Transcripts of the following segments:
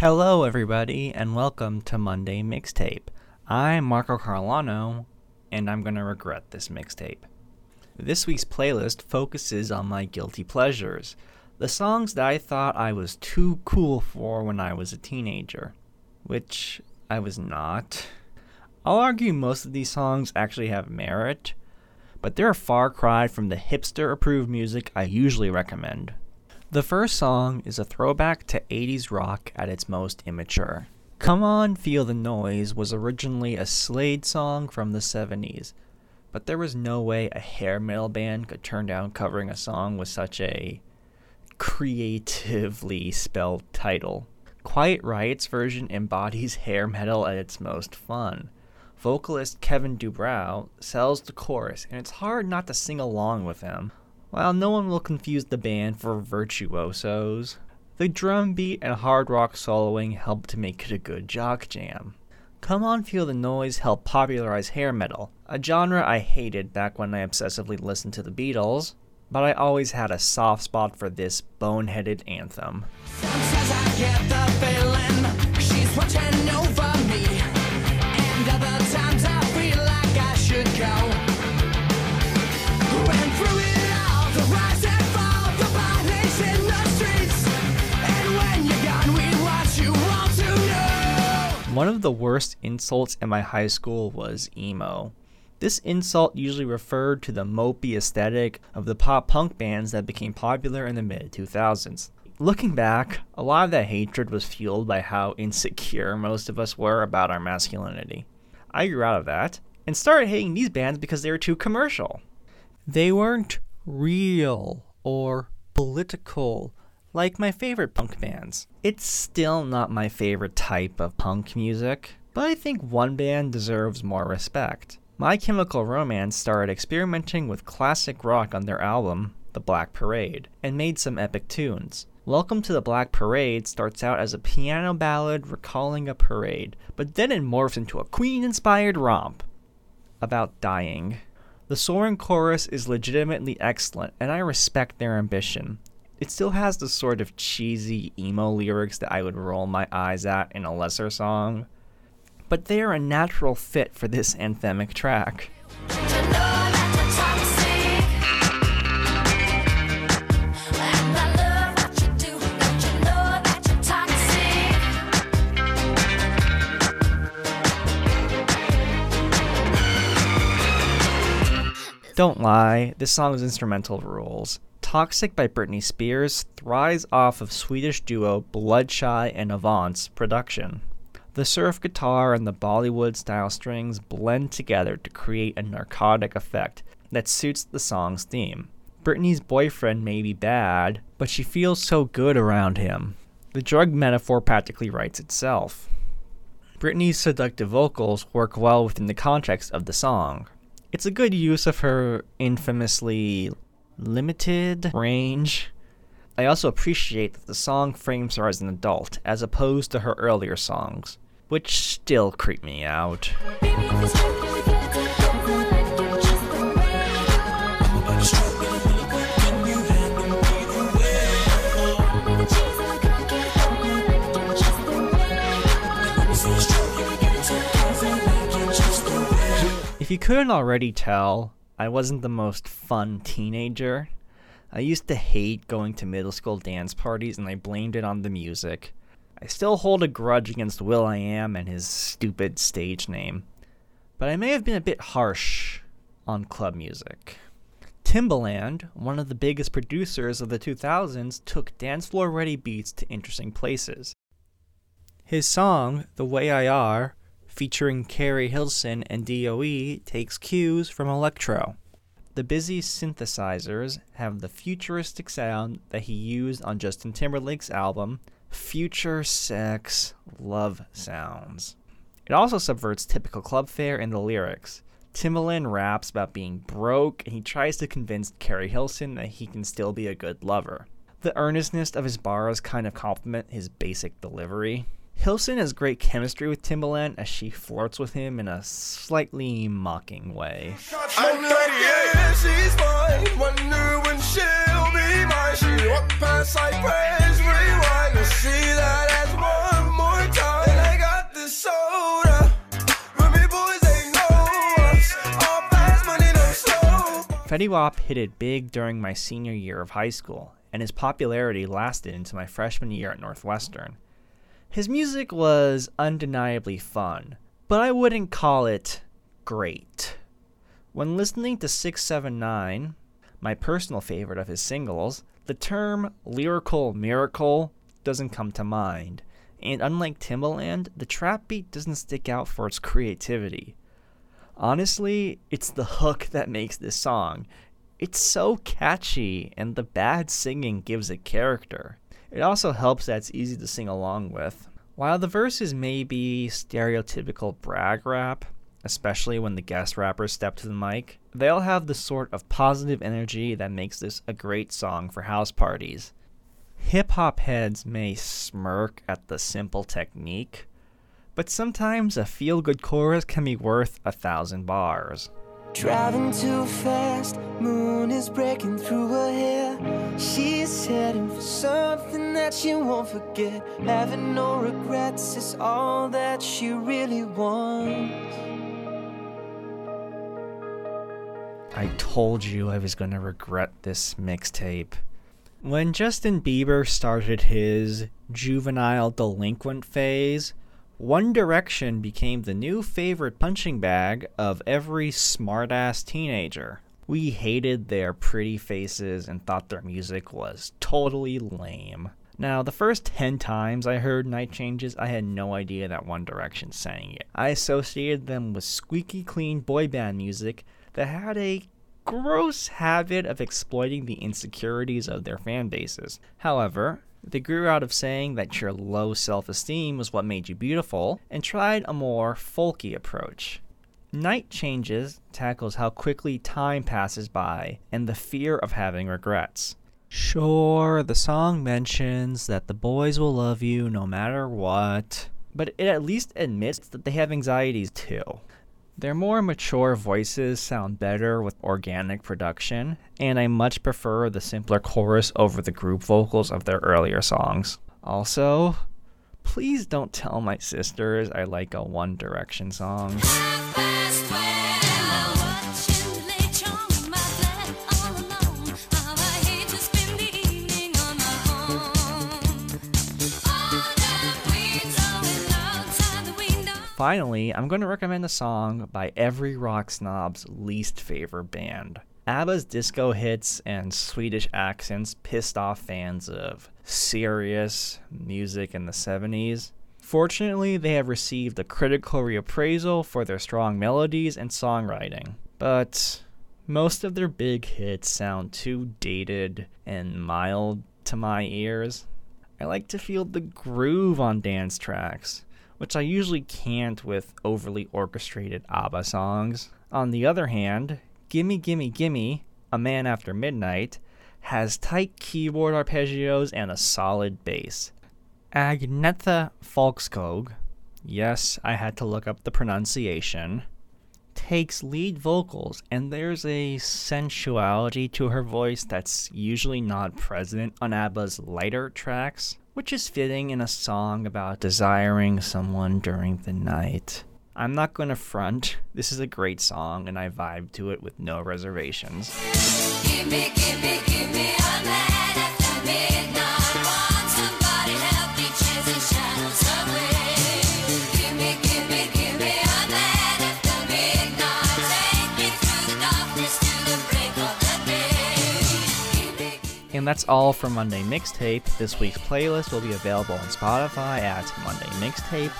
Hello, everybody, and welcome to Monday Mixtape. I'm Marco Carlano, and I'm going to regret this mixtape. This week's playlist focuses on my guilty pleasures, the songs that I thought I was too cool for when I was a teenager, which I was not. I'll argue most of these songs actually have merit, but they're a far cry from the hipster approved music I usually recommend. The first song is a throwback to 80s rock at its most immature. Come On Feel the Noise was originally a Slade song from the 70s, but there was no way a hair metal band could turn down covering a song with such a creatively spelled title. Quiet Riot's version embodies hair metal at its most fun. Vocalist Kevin DuBrow sells the chorus, and it's hard not to sing along with him. While no one will confuse the band for virtuosos, the drum beat and hard rock soloing help to make it a good jock jam. Come On Feel the Noise helped popularize hair metal, a genre I hated back when I obsessively listened to the Beatles, but I always had a soft spot for this boneheaded anthem. The worst insults in my high school was emo. This insult usually referred to the mopey aesthetic of the pop punk bands that became popular in the mid 2000s. Looking back, a lot of that hatred was fueled by how insecure most of us were about our masculinity. I grew out of that and started hating these bands because they were too commercial. They weren't real or political like my favorite punk bands. It's still not my favorite type of punk music, but I think one band deserves more respect. My Chemical Romance started experimenting with classic rock on their album, The Black Parade, and made some epic tunes. Welcome to the Black Parade starts out as a piano ballad recalling a parade, but then it morphs into a Queen inspired romp about dying. The soaring chorus is legitimately excellent, and I respect their ambition. It still has the sort of cheesy emo lyrics that I would roll my eyes at in a lesser song, but they are a natural fit for this anthemic track. Don't lie, this song's instrumental rules. Toxic by Britney Spears thrives off of Swedish duo Bloodshy and Avant's production. The surf guitar and the Bollywood style strings blend together to create a narcotic effect that suits the song's theme. Britney's boyfriend may be bad, but she feels so good around him. The drug metaphor practically writes itself. Britney's seductive vocals work well within the context of the song. It's a good use of her infamously limited range. I also appreciate that the song frames her as an adult, as opposed to her earlier songs, which still creep me out. If you couldn't already tell, I wasn't the most fun teenager. I used to hate going to middle school dance parties and I blamed it on the music. I still hold a grudge against will.i.am and his stupid stage name. But I may have been a bit harsh on club music. Timbaland, one of the biggest producers of the 2000s, took dance floor ready beats to interesting places. His song, The Way I Are, featuring Keri Hilson and DOE, takes cues from electro. The busy synthesizers have the futuristic sound that he used on Justin Timberlake's album, Future Sex Love Sounds. It also subverts typical club fare in the lyrics. Timbaland raps about being broke, and he tries to convince Keri Hilson that he can still be a good lover. The earnestness of his bars kind of complement his basic delivery. Hilson has great chemistry with Timbaland as she flirts with him in a slightly mocking way. Past We'll see that as one more time. And I got the soda. Fetty Wap hit it big during my senior year of high school, and his popularity lasted into my freshman year at Northwestern. His music was undeniably fun, but I wouldn't call it great. When listening to 679, my personal favorite of his singles, the term lyrical miracle doesn't come to mind, and unlike Timbaland, the trap beat doesn't stick out for its creativity. Honestly, it's the hook that makes this song. It's so catchy, and the bad singing gives it character. It also helps that it's easy to sing along with. While the verses may be stereotypical brag rap, especially when the guest rappers step to the mic, they all have the sort of positive energy that makes this a great song for house parties. Hip hop heads may smirk at the simple technique, but sometimes a feel good chorus can be worth a thousand bars. Driving too fast, moon is breaking through her hair. She's heading for something that she won't forget. Having no regrets is all that she really wants. I told you I was going to regret this mixtape. When Justin Bieber started his juvenile delinquent phase, One Direction became the new favorite punching bag of every smartass teenager. We hated their pretty faces and thought their music was totally lame. Now, the first 10 times I heard Night Changes, I had no idea that One Direction sang it. I associated them with squeaky clean boy band music that had a gross habit of exploiting the insecurities of their fan bases. However, they grew out of saying that your low self esteem was what made you beautiful and tried a more folky approach. Night Changes tackles how quickly time passes by and the fear of having regrets. Sure, the song mentions that the boys will love you no matter what, but it at least admits that they have anxieties too. Their more mature voices sound better with organic production, and I much prefer the simpler chorus over the group vocals of their earlier songs. Also, please don't tell my sisters I like a One Direction song. Finally, I'm going to recommend a song by every rock snob's least favorite band. ABBA's disco hits and Swedish accents pissed off fans of serious music in the 70s. Fortunately, they have received a critical reappraisal for their strong melodies and songwriting. But most of their big hits sound too dated and mild to my ears. I like to feel the groove on dance tracks which I usually can't with overly orchestrated ABBA songs. On the other hand, Gimme Gimme Gimme, A Man After Midnight, has tight keyboard arpeggios and a solid bass. Agnetha Fältskog, yes, I had to look up the pronunciation, takes lead vocals, and there's a sensuality to her voice that's usually not present on ABBA's lighter tracks which is fitting in a song about desiring someone during the night. I'm not to front. This is a great song, and I vibe to it with no reservations. Give me, give me, give me And that's all for Monday Mixtape. This week's playlist will be available on Spotify at Monday Mixtape.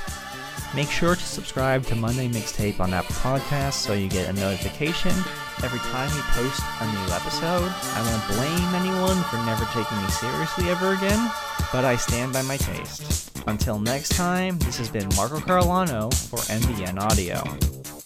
Make sure to subscribe to Monday Mixtape on Apple Podcasts so you get a notification every time we post a new episode. I won't blame anyone for never taking me seriously ever again, but I stand by my taste. Until next time, this has been Marco Carolano for NBN Audio.